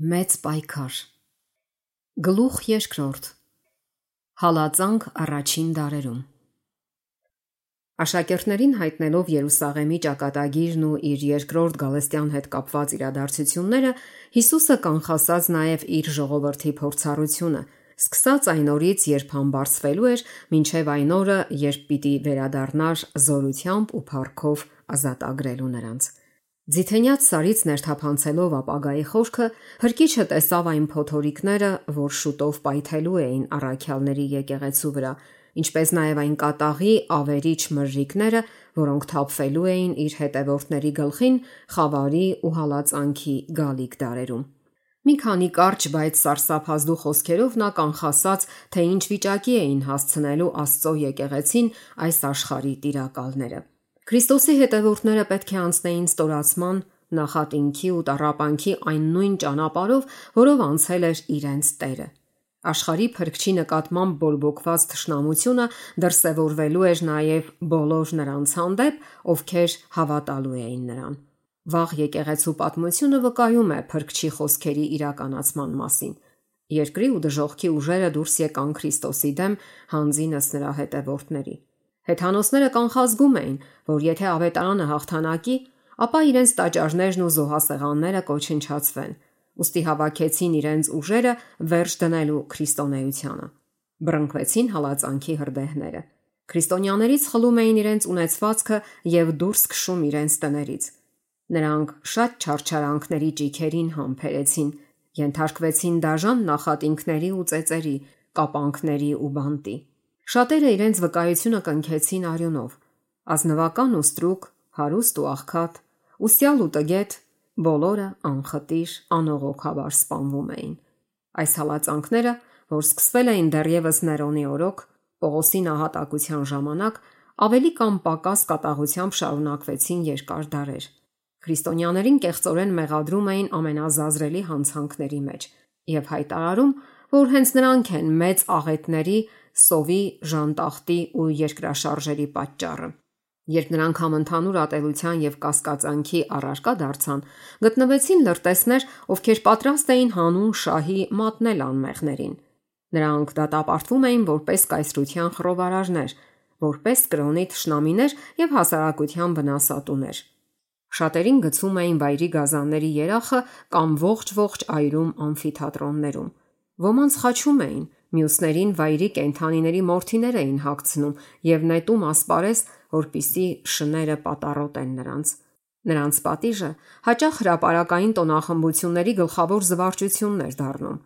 Մեծ պայքար. Գլուխ երկրորդ. Հալածանք առաջին դարերում. Աշակերտներին հայտնելով Երուսաղեմի ճակատագիրն ու իր երկրորդ գալստյան հետ կապված իրադարձությունները, Հիսուսը կանխասած նաև իր ժողովրդի փորձառությունը, սկսած այն օրից, երբ համբարձվելու էր, մինչև այն օրը, երբ պիտի վերադառնար զորությամբ ու փառքով ազատագրելու նրանց։ Ձիթենյաց սարից ներթափանցելով ապագայի խորքը, Փրկիչը տեսավ այն փոթորիկները, որ շուտով պայթելու էին առաքյալների եկեղեցու վրա, ինչպես նաև այն կատաղի ավերիչ մրրիկները, որոնք թափվելու էին իր հետևորդների գլխին խավարի ու հալածանքի գալիք դարերում։ Մի քանի կարճ, բայց սարսափազդու խոսքերով նա կանխասաց, թե ինչ վիճակի էին հասցնելու Աստծո եկեղեցին այս աշխարհի տիրակալները։ Քրիստոսի հետևորդները պետք է անցնեին ստորացման, նախատինքի ու տառապանքի այն նույն ճանապարհով, որով անցել էր իրենց Տերը։ Աշխարհի փրկչի նկատմամբ բորբոքված թշնամությունը դրսևորվելու էր նաև բոլոր նրանց հանդեպ, ովքեր հավատալու էին նրան։ Վաղ եկեղեցու պատմությունը վկայում է փրկչի խոսքերի իրականացման մասին։ Երկրի ու դժողքի ուժերը դուրս եկան Քրիստոսի դեմ հանձինս նրա հետևորդների։ Հեթանոսները կանխազգում էին, որ եթե ավետարանը հաղթանակի, ապա իրենց տաճարներն ու զոհասեղանները կոչնչացվեն, ուստի հավաքեցին իրենց ուժերը վերջ դնելու քրիստոնեությանը։ Բռնկվեցին հալածանքի հրդեհները։ Քրիստոնյաներից խլում էին իրենց ունեցվածքը եւ դուրս քշում իրենց տներից։ Նրանք շատ չարչարանքների ճիգերին համբերեցին, ենթարկվեցին դաժան նախատինքների ու ծեծերի, կապանքների ու բանտի։ Շատերը իրենց վկայությունը կնքեցին արյունով։ Ազնվական ու ստրուկ, հարուստ ու աղքատ, ուսյալ ու տգետ, բոլորը անխտիր, անողոքաբար սպանվում էին։ Այս հալածանքները, որ սկսվել էին դեռևս Ներոնի օրոք, Պողոսի նահատակության ժամանակ, ավելի կամ պակաս կատաղությամբ շարունակվեցին երկար դարեր։ Քրիստոնյաներին կեղծորեն մեղադրում էին ամենազազրելի հանցանքների մեջ եւ հայտարարում, որ հենց նրանք են մեծ աղետների, սովի, ժանտախտի ու երկրաշարժերի պատճառը։ Երբ նրանք համընդհանուր ատելության եւ կասկածանքի առարկա դարձան, գտնվեցին լրտեսներ, ովքեր պատրաստ էին հանուն շահի մատնել անմեղներին։ Նրանք դատապարտվում էին որպես կայսրության խռովարարներ, որպես կրոնի թշնամիներ եւ հասարակության վնասատուներ։ Շատերին գցում էին վայրի գազանների երախը կամ ողջ-ողջ այրում ամֆիթատրոններում։ Ոմանց խաչում էին, մյուսներին վայրի կենթանիների մորթիներ էին հագցնում եւ նետում ասպարեզ, որpիսի շները պատառոտեն նրանց։ Նրանց պատիժը հաճախ հրաապարակային տոնախմբությունների գլխավոր զվարճությունն էր դառնում։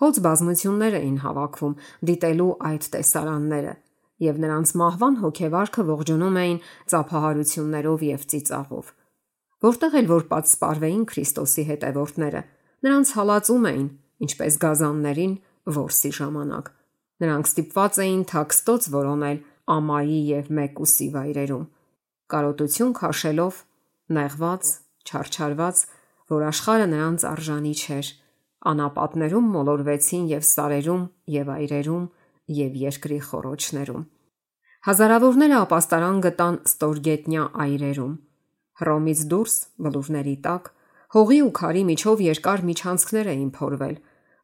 Հոց բազմություններ էին հավաքվում դիտելու այդ տեսարանները, եւ նրանց մահվան հոգեվարքը ողջունում էին ծափահարություններով եւ ծիծաղով։ Որտեղ էլ որ պատսպարվեին Քրիստոսի հետևորդները, նրանց հալածում էին, ինչպես գազաններին որսի ժամանակ։ Նրանք ստիպված էին թաքստոց որոնել ամայի եւ մեկուսի վայրերում։ Կարոտություն քաշելով, նեղված, չարչարված, որ աշխարը նրանց արժանի չէր, անապատներում մոլորվեցին եւ սարերում եւ այրերում եւ երկրի խորոչներում։ Հազարավորները ապաստարան գտան ստորգետնյա այրերում։ Հռոմից դուրս բլուրների տակ հողի ու քարի միջով երկար միջանցքներ էին փորվել,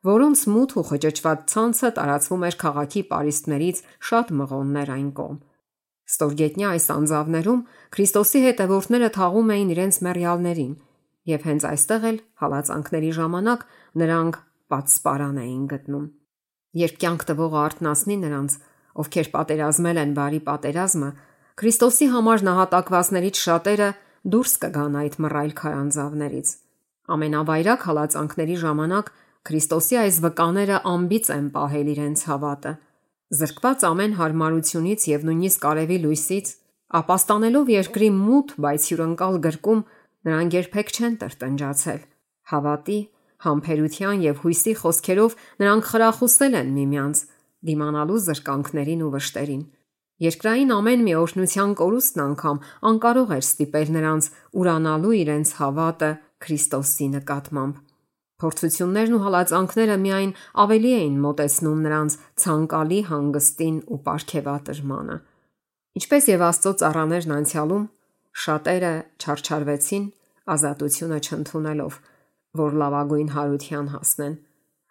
որոնց մութ ու խճճված ցանցը տարածվում էր քաղաքի պարիսպներից շատ մղոններ այն կողմ։ Ստորգետնյա այս անձավներում Քրիստոսի հետևորդները թաղում էին իրենց մեռյալներին, եւ հենց այստեղ էլ հալածանքների ժամանակ նրանք պատսպարան էին գտնում։ Երբ կյանք տվողը արթնացնի նրանց, ովքեր պատերազմել են բարի պատերազմը, Քրիստոսի համար նահատակվածներից շատերը դուրս կգան այդ մռայլ քարանձավներից։ Ամենավայրակ հալածանքների ժամանակ Քրիստոսի այս վկաները անբիծ են պահել իրենց հավատը։ Զրկված ամեն հարմարությունից եւ նույնիսկ արևի լույսից, ապաստանելով երկրի մութ, բայց հյուրընկալ գրկում, նրանք երբեք չեն տրտնջացել։ Հավատի, համբերության եւ հույսի խոսքերով նրանք խրախուսել են միմյանց դիմանալու զրկանքներին ու վշտերին։ Երկրային ամեն մի օրհնության կորուստն անգամ անկարող էր ստիպել նրանց ուրանալու իրենց հավատը Քրիստոսի նկատմամբ։ Փորձություններն ու հալածանքները միայն ավելի էին մոտեցնում նրանց ցանկալի հանգստին ու ապարքեվատրմանը։ Ինչպես եւ Աստծո ծառաներն անցյալում, շատերը չարչարվեցին ազատությունը չընդունելով, որ լավագույն հարության հասնեն։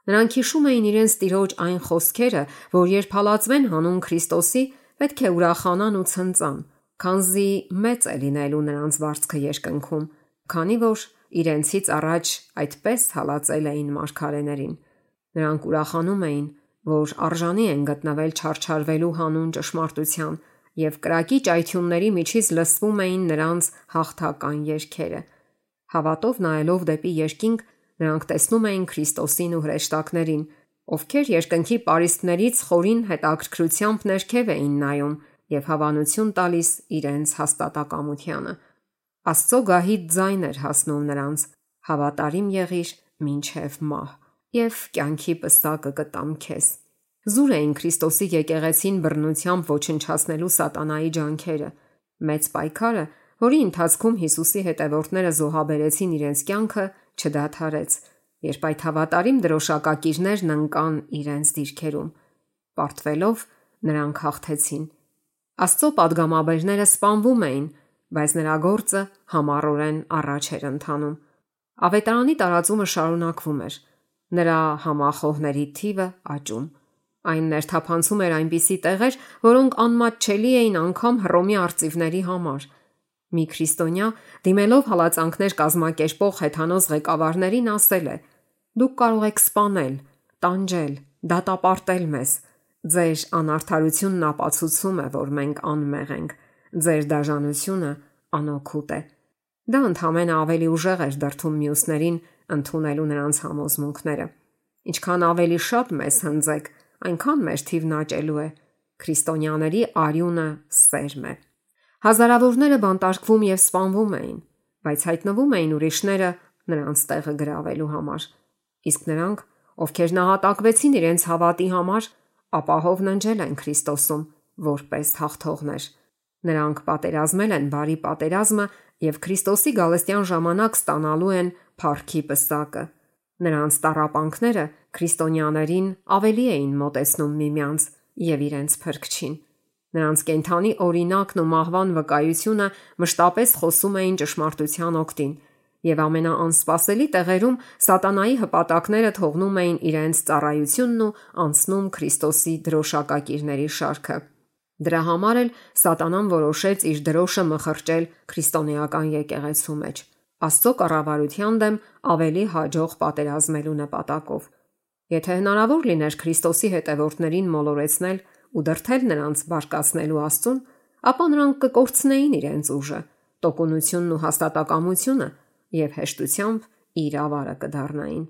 Նրանք հիշում էին իրենց տիրոջ այն խոսքերը, որ երբ հալածվեն հանուն Քրիստոսի, պետք է ուրախանան ու ցնծան, քանզի մեծ է լինելու նրանց վարձքը երկնքում, քանի որ իրենցից առաջ այդպես հալածել էին մարգարեներին։ Նրանք ուրախանում էին, որ արժանի են գտնվել չարչարվելու հանուն ճշմարտության, եւ կրակի ճայթյունների միջից լսվում էին նրանց հաղթական երգերը։ Հավատով նայելով դեպի երկինք, նրանք տեսնում էին Քրիստոսին ու հրեշտակներին, ովքեր երկնքի պարիսպներից խորին հետաքրքրությամբ ներքև էին նայում եւ հավանություն տալիս իրենց հաստատակամությանը։ Աստծո գահից ձայն էր հասնում նրանց. հավատարիմ եղիր մինչև մահ եւ կյանքի պսակը կտամ քեզ։ Զուր էին Քրիստոսի եկեղեցին բռնությամբ ոչնչացնելու սատանայի ջանքերը։ Մեծ պայքարը, որի ընթացքում Հիսուսի հետևորդները զոհաբերեցին իրենց կյանքը, չդադարեց, երբ այդ հավատարիմ դրոշակակիրներն ընկան իրենց դիրքերում։ Պարտվելով նրանք հաղթեցին։ Աստծո падգամաբերները սպանվում էին բայց նրա գործը համառորեն առաջ էր ընթանում։ Ավետարանի տարածումը շարունակվում էր։ Նրա համախոհների թիվը աճում։ Այն ներթափանցում էր այնպիսի տեղեր, որոնք անմատչելի էին անգամ Հռոմի արծիվների համար։ Մի քրիստոնյա դիմելով հալածանքներ կազմակերպող հեթանոս ղեկավարներին ասել է. Դուք կարող եք սپانել, տանջել, դատապարտել մեզ։ Ձեր անարթարությունն ապացուցում է, որ մենք անմեղ ենք Ձեր դաժանությունը անօգուտ է։ Դա ընդհանրապես ավելի ուժեղ էր դրթում մյուսներին ընդունելու նրանց համոզմունքները։ Ինչքան ավելի շատ մեզ հնձեք, այնքան մեր թիվն աճելու է։ Քրիստոնյաների արյունը սերմ է։ Հազարավորները բանտարկվում եւ սպանվում էին, բայց հայտնվում էին ուրիշները նրանց տեղը գրավելու համար։ Իսկ նրանք, ովքեր նահատակվեցին իրենց հավատի համար, ապահով ննջել են Քրիստոսում որպես հաղթողներ։ Նրանք պատերազմել են բարի պատերազմը եւ Քրիստոսի գալստյան ժամանակ ստանալու են փառքի պսակը։ Նրանց տարապանքները քրիստոնյաներին ավելի էին մոտեցնում միմյանց եւ իրենց փրկչին։ Նրանց կենթանի օրինակն ու մահվան վկայությունը մշտապես խոսում էին ճշմարտության օգտին, եւ ամենաանսպասելի տեղերում սատանայի հպատակները թողնում էին իրենց ծառայությունն ու անցնում Քրիստոսի դրոշակակիրների շարքը։ Դրա համար էլ սատանան որոշեց իր դրոշը մխրճել քրիստոնեական եկեղեցու մեջ։ Աստծո կառավարության դեմ ավելի հաջող պատերազմելու նպատակով։ Եթե հնարավոր լիներ Քրիստոսի հետևորդներին մոլորեցնել ու դրթել նրանց բարկացնելու Աստծուն, ապա նրանք կկորցնեին իրենց ուժը, տոկունությունն ու հաստատակամությունը եւ հեշտությամբ իր ավարը կդառնային։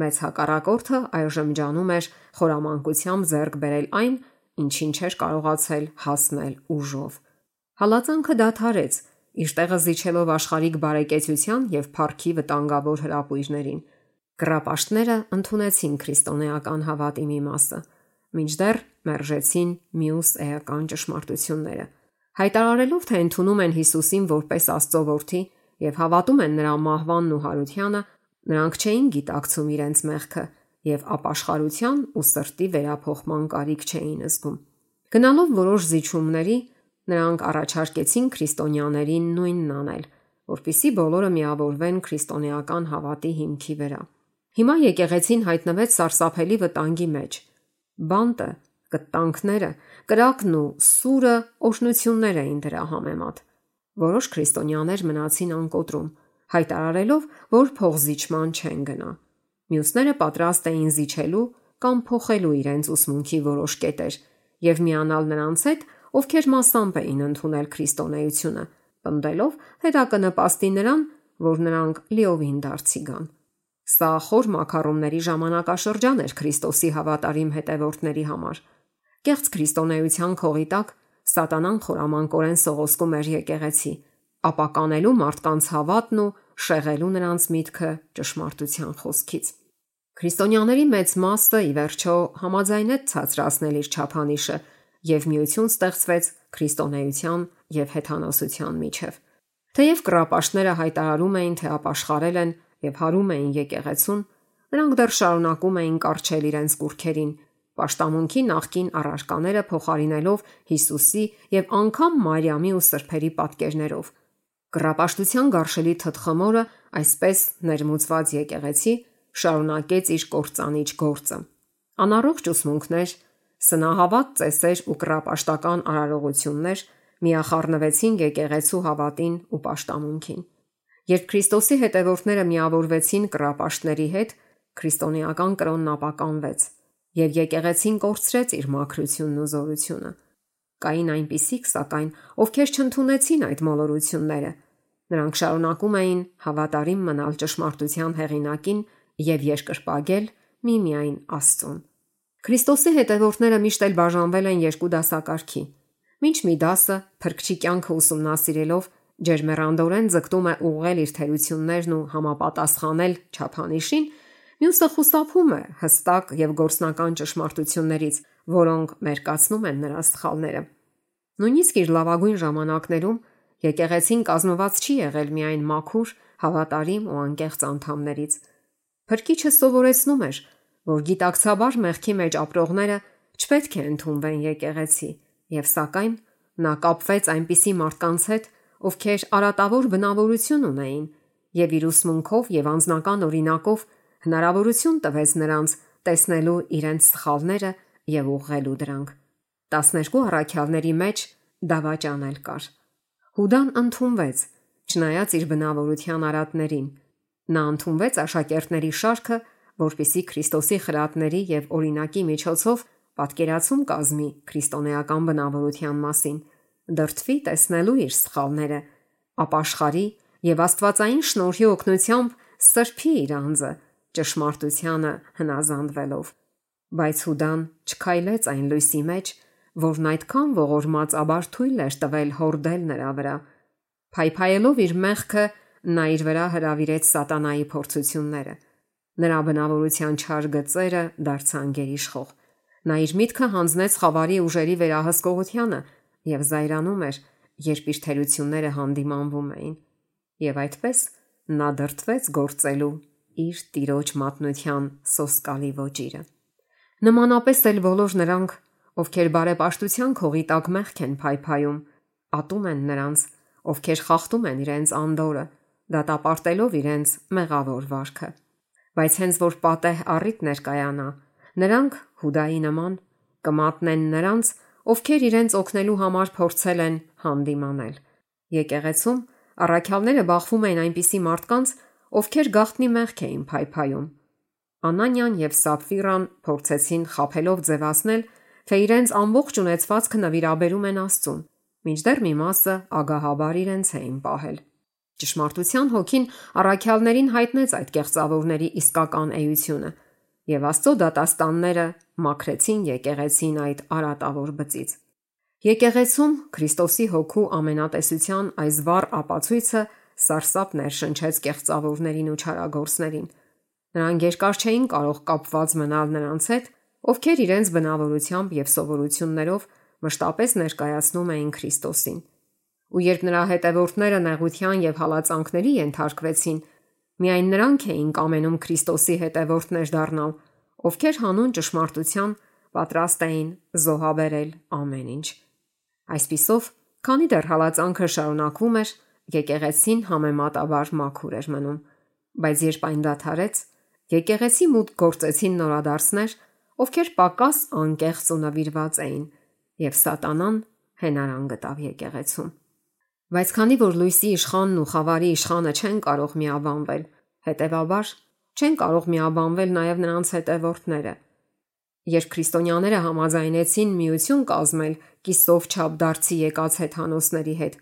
Մեծ հակառակորդը այժմ ջանում էր խորամանկությամբ ձեռք բերել այն, ինչին չէր կարողացել հասնել ուժով։ Հալածանքը դադարեց, իր տեղը զիջելով աշխարհիկ բարեկեցության եւ փառքի վտանգավոր հրապույրներին։ Գրապաշտները ընդունեցին քրիստոնեական հավատի մի մասը մինչդեռ մերժեցին մյուս էական ճշմարտությունները։ Հայտարարելով, թե ընդունում են Հիսուսին որպես Աստծո որդի եւ հավատում են նրա մահվանն ու հարությանը, նրանք չէին գիտակցում իրենց մեղքը եւ ապաշխարության ու սրտի վերափոխման կարիք չէին զգում։ Գնալով որոշ զիջումների, նրանք առաջարկեցին քրիստոնյաներին նույնն անել, որpիսի բոլորը միավորվեն քրիստոնեական հավատի հիմքի վրա։ Հիմա եկեղեցին հայտնվեց սարսափելի վտանգի մեջ բանտը, կտանքները, կրակն ու սուրը օշնություններ էին դրա համեմատ։ Որոշ քրիստոնյաներ մնացին անկոտրում, հայտարարելով, որ փողզիչման չեն գնա։ Մյուսները պատրաստ էին զիջելու կամ փոխելու իրենց ուսմունքի որոշ կետեր եւ միանալ նրանց հետ, ովքեր մասամբ էին ընդունել քրիստոնեությունը, պնդելով հետակնպաստի նրան, որ նրանք լիովին դարձի գան։ Սա խոր մակարոնների ժամանակաշրջան էր Քրիստոսի հավատարիմ հետևորդների համար։ Կեղծ քրիստոնեության քողի տակ սատանան խորամանկորեն սողոսկում էր եկեղեցի, ապականելու մարդկանց հավատն ու շեղելու նրանց միտքը ճշմարտության խոսքից։ Քրիստոնյաների մեծ մասը ի վերջո համաձայնեց ցածրացնել իր չափանիշը եւ միություն ստեղծվեց քրիստոնեության եւ հեթանոսության միջև։ Թեև կրապաշտները հայտարարում էին, թե ապաշխարել են եւ հարում էին եկեղեցուն, նրանք դեռ շարունակում էին կարճել իրենց կուրքերին, պաշտամունքի նախքին առարկաները փոխարինելով Հիսուսի եւ անգամ Մարիամի ու սրբերի պատկերներով։ Կռապաշտության գարշելի թթխմորը, այսպես ներմուծված եկեղեցի, շարունակեց իր կործանիչ գործը։ Անառողջ ուսմունքներ, սնահավատ ծեսեր ու կռապաշտական արարողություններ միախառնվեցին եկեղեցու հավատին ու պաշտամունքին։ Երբ Քրիստոսի հետևորդները միավորվեցին կռապաշտների հետ, քրիստոնեական կրոնն ապականվեց եւ եկեղեցին կորցրեց իր մաքրությունն ու զորությունը։ Կային այնպիսիք, սակայն, ովքեր չընդունեցին այդ մոլորությունները։ Նրանք շարունակում էին հավատարիմ մնալ ճշմարտության հեղինակին եւ երկրպագել միմիայն Աստծուն։ Քրիստոսի հետևորդները միշտ էլ բաժանվել են երկու դասակարգի։ Մինչ մի դասը փրկչի կյանքը ուսումնասիրելով ջերմեռանդորեն ձգտում է ուղղել իր թերություններն ու համապատասխանել չափանիշին, մյուսը խուսափում է հստակ եւ գործնական ճշմարտություններից, որոնք մերկացնում են նրա սխալները։ Նույնիսկ իր լավագույն ժամանակներում եկեղեցին կազմված չի եղել միայն մաքուր, հավատարիմ ու անկեղծ անդամներից։ Փրկիչը սովորեցնում էր, որ գիտակցաբար մեղքի մեջ ապրողները չպետք է ընդունվեն եկեղեցի, եւ սակայն նա կապվեց այնպիսի մարդկանց հետ, ովքեր արատավոր բնավորություն ունեին, եւ իր ուսմունքով եւ անznական օրինակով հնարավորություն տվեց նրանց տեսնելու իրենց սխալները եւ ուղղելու դրանք։ 12 առաքյալների մեջ դավաճան էլ կար։ Հուդան ընդունվեց, չնայած իր բնավորության արատներին։ Նա ընդունվեց աշակերտների շարքը, որպիսի Քրիստոսի խրատների եւ օրինակի միջոցով պատկերացում կազմի քրիստոնեական բնավորության մասին, դրթվի տեսնելու իր սխալները, ապաշխարի եւ Աստվածային շնորհի օգնությամբ սրբի իր անձը ճշմարտությանը հնազանդվելով բայց Հուդան չքայլեց այն լույսի մեջ, որն այդքան ողորմածաբար թույլ էր տվել հորդել նրա վրա։ Փայփայելով իր մեղքը, նա իր վրա հravirեց սատանայի փորձությունները։ Նրա բնավորության չար գծերը դարձան գերիշխող։ Նա իր միտքը հանձնեց խավարի ուժերի վերահսկողությանը եւ զայրանում էր, երբ իր թերությունները հանդիմանվում էին։ Եվ այդպես նա դրթվեց գործելու իր տիրոջ մատնության սոսկալի ոճիրը։ Նմանապես էլ բոլոր նրանք, ովքեր բարեպաշտության քողի տակ մեղք են փայփայում, ատում են նրանց, ովքեր խախտում են իրենց անդորը, դատապարտելով իրենց մեղավոր վարքը։ Բայց հենց որ պատեհ առիթ ներկայանա, նրանք Հուդայի նման կմատնեն նրանց, ովքեր իրենց օգնելու համար փորձել են հանդիմանել։ Եկեղեցում առաքյալները բախվում էին այնպիսի մարդկանց, ովքեր գաղտնի մեղք էին փայփայում Անանյան եւ Սապֆիրան փորձեցին խափելով ձևացնել, թե իրենց ամբողջ ունեցվածքը նվիրաբերում են Աստծուն, մինչդեռ մի մասը ագահաբար իրենց էին պահել։ Ճշմարտության հոգին առաքյալներին հայտնեց այդ կեղծավորների իսկական էությունը, եւ Աստծո դատաստանները մաքրեցին եկեղեցին այդ արատավոր բծից։ Եկեղեցում Քրիստոսի հոգու ամենատեսության այս վառ ապացույցը սարսափ ներշնչեց կեղծավորներին ու չարագործներին Նրանք երկար չէին կարող կապված մնալ նրանց հետ, ովքեր իրենց բնավորությամբ եւ սովորություններով մշտապես ներկայացնում էին Քրիստոսին։ Ու երբ նրա հետևորդները նեղության եւ հալածանքների ենթարկվեցին, միայն նրանք էին կամենում Քրիստոսի հետևորդներ դառնալ, ովքեր հանուն ճշմարտության պատրաստ էին զոհաբերել ամեն ինչ։ Այսպիսով, քանի դեռ հալածանքը շարունակվում էր, եկեղեցին համեմատաբար մաքուր էր մնում, բայց երբ այն դադարեց, Եկեղեցի մուտք գործեցին նորադարձներ, ովքեր պակաս անկեղծ ու նվիրված էին, եւ Սատանան հենարան գտավ եկեղեցում։ Բայց քանի որ լույսի իշխանն ու խավարի իշխանը չեն կարող միաբանվել, հետեւաբար չեն կարող միաբանվել նաեւ նրանց հետևորդները։ Երբ քրիստոնյաները համաձայնեցին միություն կազմել կիսով չափ դարձի եկած հեթանոսների հետ,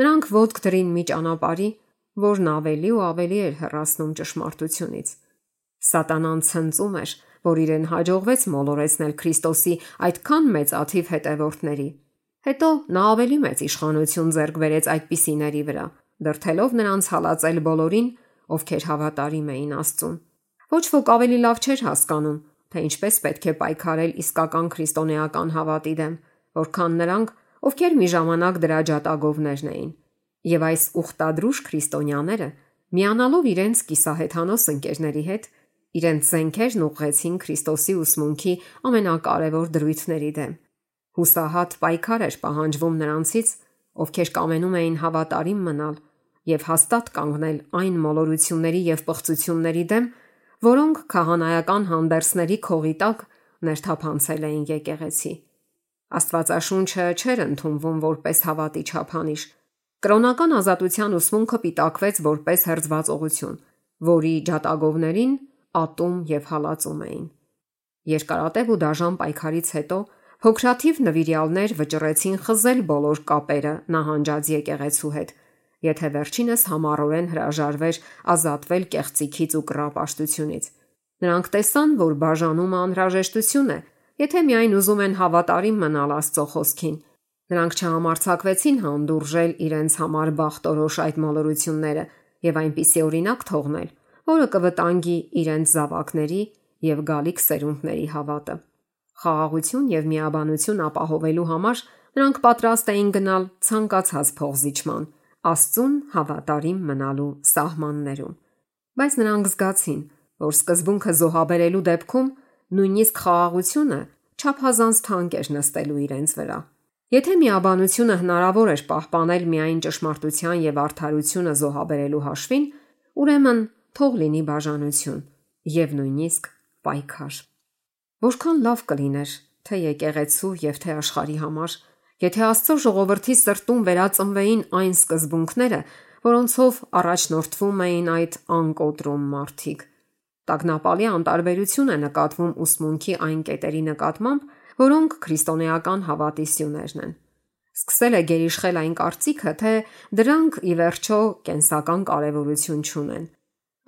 նրանք ոտք դրին մի ճանապարհի, որն ավելի ու ավելի էր հեռացնում ճշմարտությունից։ Սատանան ցնծում էր, որ իրեն հաջողվեց մոլորեցնել Քրիստոսի այդքան մեծ աթիվ հետևորդների։ Հետո նա ավելի մեծ իշխանություն ձեռք բերեց այդպիսիների վրա, դրթելով նրանց հալածել բոլորին, ովքեր հավատարիմ էին Աստծուն։ Ոչ ոք ավելի լավ չէր հասկանում, թե ինչպես պետք է պայքարել իսկական քրիստոնեական հավատի դեմ, որքան նրանք, ովքեր մի ժամանակ դրա ջատագովներն էին։ Եվ այս ուխտադրուժ քրիստոնյաները, միանալով իրենց կիսահեթանոս ընկերների հետ, իրենց զենքերն ուղղեցին Քրիստոսի ուսմունքի ամենակարևոր դրույթների դեմ։ Հուսահատ պայքար էր պահանջվում նրանցից, ովքեր կամենում էին հավատարիմ մնալ եւ հաստատ կանգնել այն մոլորությունների եւ պղծությունների դեմ, որոնք քահանայական հանդերսների քողի տակ ներթափանցել էին եկեղեցի։ Աստվածաշունչը չէր ընդունվում որպես հավատի չափանիշ։ Կրոնական ազատության ուսմունքը պիտակվեց որպես հերձվածողություն, որի ջատագովներին ատում եւ հալածում էին։ Երկարատև ու դաժան պայքարից հետո փոքրաթիվ նվիրյալներ վճռեցին խզել բոլոր կապերը նահանջած եկեղեցու հետ, եթե վերջինս համառորեն հրաժարվեր ազատվել կեղծիքից ու կռապաշտությունից։ Նրանք տեսան, որ բաժանումը անհրաժեշտություն է, եթե միայն ուզում են հավատարիմ մնալ Աստծո խոսքին։ Նրանք չհամարցակվեցին հանդուրժել իրենց համար բախտորոշ այդ մոլորությունները եւ այնպիսի օրինակ թողնել, որը կվտանգի իրենց զավակների եւ գալիք սերունդների հավատը։ Խաղաղություն եւ միաբանություն ապահովելու համար նրանք պատրաստ էին գնալ ցանկացած փողզիչման, Աստծուն հավատարիմ մնալու սահմաններում։ Բայց նրանք զգացին, որ սկզբունքը զոհաբերելու դեպքում նույնիսկ խաղաղությունը չափազանց թանկ էր նստելու իրենց վրա։ Եթե միաբանությունը հնարավոր էր պահպանել միայն ճշմարտության եւ արդարությունը զոհաբերելու հաշվին, ուրեմն թող լինի բաժանություն եւ նույնիսկ պայքար։ Որքան լավ կլիներ թե եկեղեցու եւ թե աշխարհի համար, եթե Աստծո ժողովրդի սրտում վերածնվեին այն սկզբունքները, որոնցով առաջնորդվում էին այդ անկոտրում մարդիկ։ Տագնապալի անտարբերություն է նկատվում ուսմունքի այն կետերի նկատմամբ, որոնք քրիստոնեական հավատի սյուներն են։ Սկսել է գերիշխել այն կարծիքը, թե դրանք ի վերջո կենսական կարևորություն չունեն։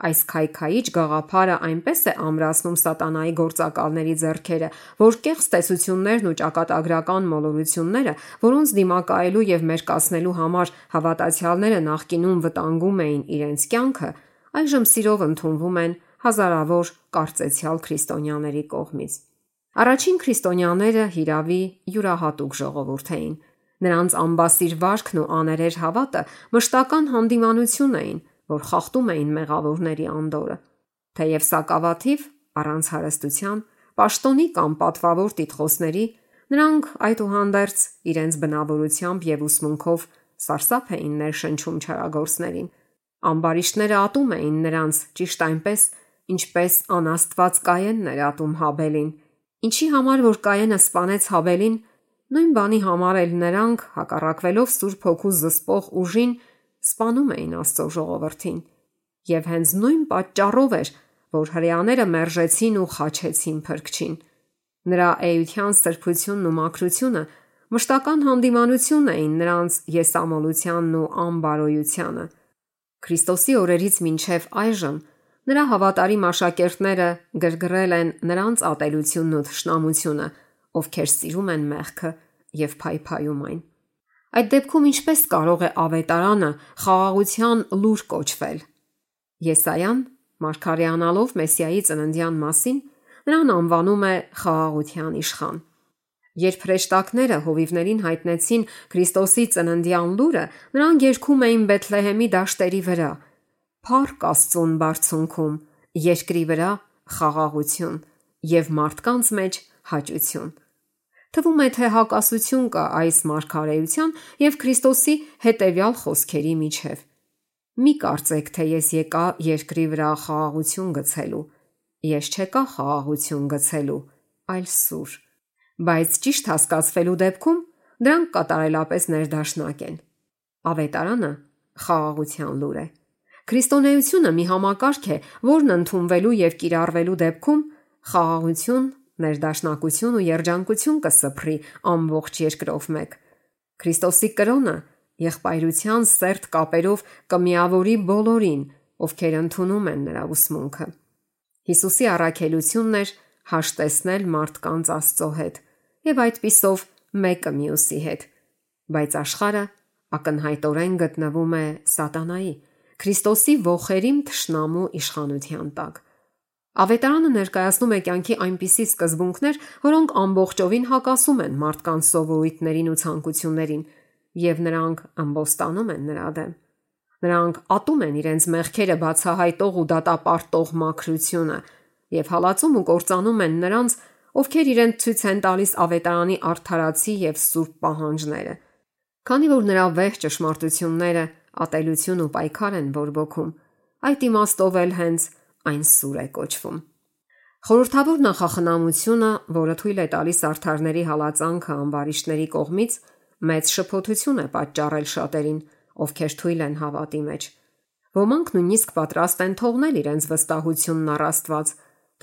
Այս քայքայիչ գաղափարը այնպես է ամրացնում սատանայի գործակալների ձեռքերը, որ կեղծ տեսություններն ու ճակատագրական մոլորությունները, որոնց դիմակայելու եւ մերկացնելու համար հավատացյալները նախկինում վտանգում էին իրենց կյանքը, այժմ սիրով ընդունվում են հազարավոր կարծեցյալ քրիստոնյաների կողմից։ Առաջին քրիստոնյաները հիրավի յուրահատուկ ժողովուրդ էին։ Նրանց ամբասիր վարքն ու աներեր հավատը մշտական հանդիմանություն էին, որ խախտում էին մեղավորների անդորը։ Թեև սակավաթիվ առանց հարստության, պաշտոնի կամ պատվավոր տիտղոսների նրանք այդուհանդերձ իրենց բնավորությամբ եւ ուսմունքով սարսափ էին ներշնչում չարագործներին։ Ամբարիշները ատում էին նրանց ճիշտ այնպես, ինչպես անաստված կայաններ ատում Հաբելին։ Ինչի համար որ կայանը սپانեց Հաբելին, նույն բանի համար էլ նրանք հակառակվելով Սուրբ Հոգու զսպող ուժին սպանում էին Աստծո ժողովրդին, եւ հենց նույն պատճառով էր, որ հрեաները մերժեցին ու խաչեցին փրկչին։ Նրա էյության սրբությունն ու մաքրությունը մշտական հանդիմանություն էին նրանց եսամոլությանն ու անբարոյությանը։ Քրիստոսի օրերից մինչև այժմ նրա հավատարիմ աշակերտները գրգռել են նրանց ատելությունն ու թշնամությունը, ովքեր սիրում են մեղքը եւ փայփայում այն։ Այդ դեպքում ինչպես կարող է ավետարանը խաղաղության լուր կոչվել։ Եսայան, մարգարեանալով Մեսիայի ծննդյան մասին, նրան անվանում է խաղաղության իշխան։ Երբ հրեշտակները հովիվներին հայտնեցին Քրիստոսի ծննդյան լուրը, նրանք երգում էին Բեթլեհեմի դաշտերի վրա. Փառք Աստծուն բարձունքում, երկրի վրա խաղաղություն եւ մարդկանց մեջ հաճություն։ Թվում է թե հակասություն կա այս մարգարեության եւ Քրիստոսի հետեւյալ խոսքերի միջև։ Մի կարծեք, թե ես եկա երկրի վրա խաղաղություն գցելու։ Ես չեկա խաղաղություն գցելու, այլ սուր։ Բայց ճիշտ հասկացվելու դեպքում դրանք կատարելապես ներդաշնակ են։ Ավետարանը խաղաղության լուր է։ Քրիստոնեությունը մի համակարգ է, որն ընդունվելու եւ կիրառվելու դեպքում խաղաղություն ներդաշնակություն ու երջանկություն կսփռի ամբողջ երկրով մեկ։ Քրիստոսի կրոնը եղբայրության սերտ կապերով կմիավորի բոլորին, ովքեր ընդունում են նրա ուսմունքը։ Հիսուսի առաքելությունն էր հաշտեցնել մարդկանց Աստծո հետ եւ այդпիսով մեկը մյուսի հետ։ Բայց աշխարը ակնհայտորեն գտնվում է սատանայի Քրիստոսի ողերիմ թշնամու իշխանության տակ։ Ավետարանը ներկայացնում է կյանքի այնպիսի սկզբունքներ, որոնք ամբողջովին հակասում են մարդկանց սովորույթներին ու ցանկություններին, եւ նրանք ամբոստանում են նրա դեմ։ Նրանք ատում են իրենց մեղքերը բացահայտող ու դատապարտող մաքրությունը եւ հալածում ու կործանում են նրանց, ովքեր իրենց ցույց են տալիս ավետարանի արդարացի եւ սուրբ պահանջները։ Քանի որ նրա վեհ ճշմարտությունները ատելություն ու պայքար են բորբոքում։ Այդ իմաստով էլ հենց այն սուր է կոչվում։ Խորհրդավոր նախախնամությունը, որը թույլ է տալիս արթարների հալածանքը ամբարիշտների կողմից, մեծ շփոթություն է պատճառել շատերին, ովքեր թույլ են հավատի մեջ։ Ոմանք նույնիսկ պատրաստ են թողնել իրենց վստահությունն առ Աստված,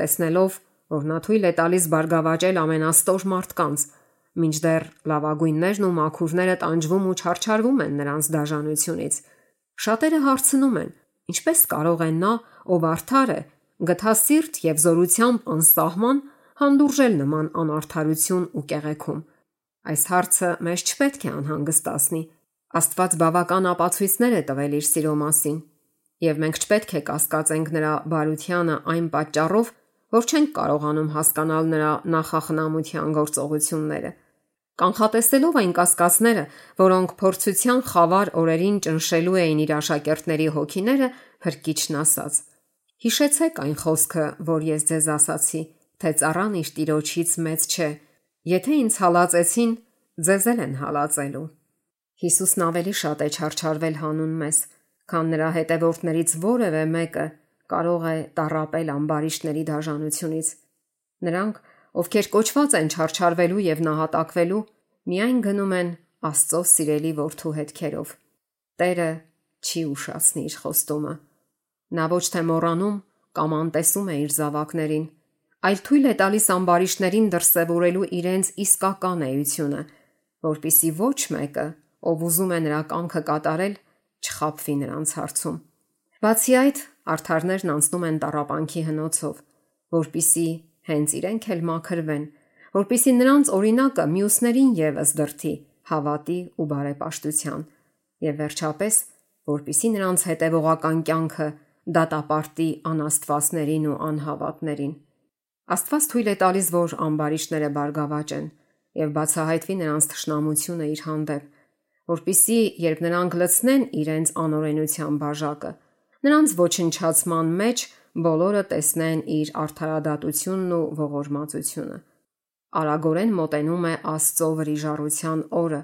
տեսնելով, որ նա թույլ է տալիս բարգավաճել ամենաստոր մարդկանց, մինչդեռ լավագույններն ու մաքուրները տանջվում ու չարչարվում են նրանց դաժանությունից։ Շատերը հարցնում են. Ինչպես կարող է նա, ով արդար է, գթասիրտ եւ զորությամբ անսահման հանդուրժել նման անարթարություն ու կեղեքում։ Այս հարցը մեզ չպետք է անհանգստացնի։ Աստված բավական ապացույցներ է տվել իր սիրո մասին, եւ մենք չպետք է կասկածենք նրա բարությանը այն պատճառով, որ չենք կարողանում հասկանալ նրա նախախնամության գործողությունները։ Կանխատեսելով այն կասկածները, որոնք փորձության խավար օրերին ճնշելու էին իր աշակերտների հոգիները, հրկիչն ասաց. Հիշեցեք այն խոսքը, որ ես ձեզ ասացի, թե ծառան իր տիրոջից մեծ չէ։ Եթե ինձ հալածեցին, ձեզ էլ են հալածելու։ Հիսուսն ավելի շատ է չարչարվել հանուն մեզ, քան նրա հետևորդներից որևէ մեկը կարող է տարապել ամբարիշտների դաժանությունից։ Նրանք, ովքեր կոչված են չարչարվելու եւ նահատակվելու, միայն գնում են Աստծո սիրելի որդու հետքերով։ Տերը չի ուշացնի իր խոստումը։ Նա ոչ թե մոռանում կամ անտեսում է իր զավակներին, այլ թույլ է տալիս ամբարիշտներին դրսևորելու իրենց իսկական էությունը, որpիսի ոչ մեկը, ով ուզում է նրա կամքը կատարել, չխապվի նրանց հարցում։ Բացի այդ, արթարներն անցնում են տարապանքի հնոցով, որpիսի հենց իրենք էլ մաքրվեն, որpիսի նրանց օրինակը մյուսներին եւս դրթի հավատի ու բարեպաշտության, եւ վերջապես, որpիսի նրանց հետևողական կյանքը դատապարտի անաստվածներին ու անհավատներին։ Աստված թույլ է տալիս, որ ամբարիշտները բարգավաճեն եւ բացահայտվի նրանց ճշնամությունը իր հանդեպ, որpիսի երբ նրանք լցնեն իրենց անօրենության բաժակը, նրանց ոչնչացման մեջ բոլորը տեսնեն իր արդարադատությունն ու ողորմածությունը։ Արագորեն մոտենում է Աստծո վրիժառության օրը,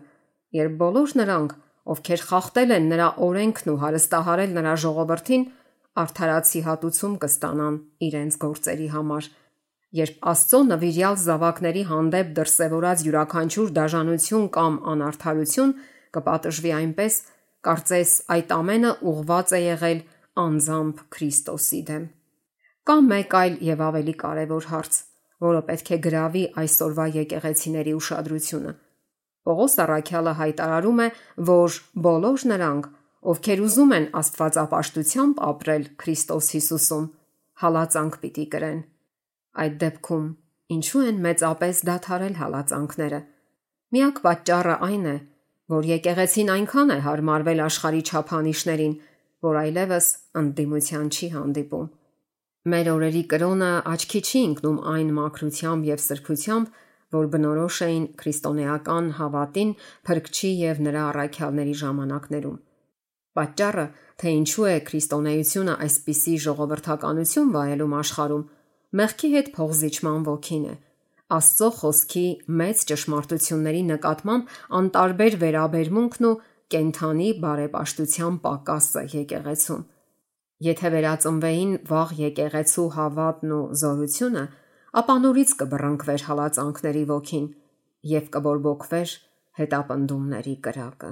երբ բոլոր նրանք, ովքեր խախտել են նրա օրենքն ու հարստահարել նրա ժողովրդին, արդարացի հատուցում կստանան իրենց գործերի համար։ Երբ Աստծո նվիրյալ զավակների հանդեպ դրսևորած յուրաքանչյուր դաժանություն կամ անարթարություն կպատժվի այնպես, կարծես այդ ամենը ուղված է եղել անձամբ Քրիստոսի դեմ։ Կա մեկ այլ եւ ավելի կարևոր հարց, որը պետք է գրավի այսօրվա եկեղեցիների ուշադրությունը։ Պողոս Առաքյալը հայտարարում է, որ բոլոր նրանք, ովքեր ուզում են Աստվածապաշտությամբ ապրել Քրիստոս Հիսուսում, հալածանք պիտի կրեն։ Այդ դեպքում ինչու են մեծապես դադարել հալածանքները։ Միակ պատճառը այն է, որ եկեղեցին այնքան է հարմարվել աշխարհի չափանիշներին, որ այլևս ընդդիմության չի հանդիպում։ Մեր օրերի կրոնը աչքի չի ընկնում այն մաքրությամբ եւ սրբությամբ, որ բնորոշ էին քրիստոնեական հավատին փրկչի եւ նրա առաքյալների ժամանակներում։ Պատճառը, թե ինչու է քրիստոնեությունը այսպիսի ժողովրդականություն վայելում աշխարհում, մեղքի հետ փողզիչման ոգին է։ Աստծո խոսքի մեծ ճշմարտությունների նկատմամբ անտարբեր վերաբերմունքն ու կենթանի բարեպաշտության պակասը եկեղեցում։ Եթե վերածնվեին վաղ եկեղեցու հավատն ու զորությունը, ապա նորից կբռնկվեր հալածանքների ոգին եւ կբորբոքվեր հետապնդումների կրակը։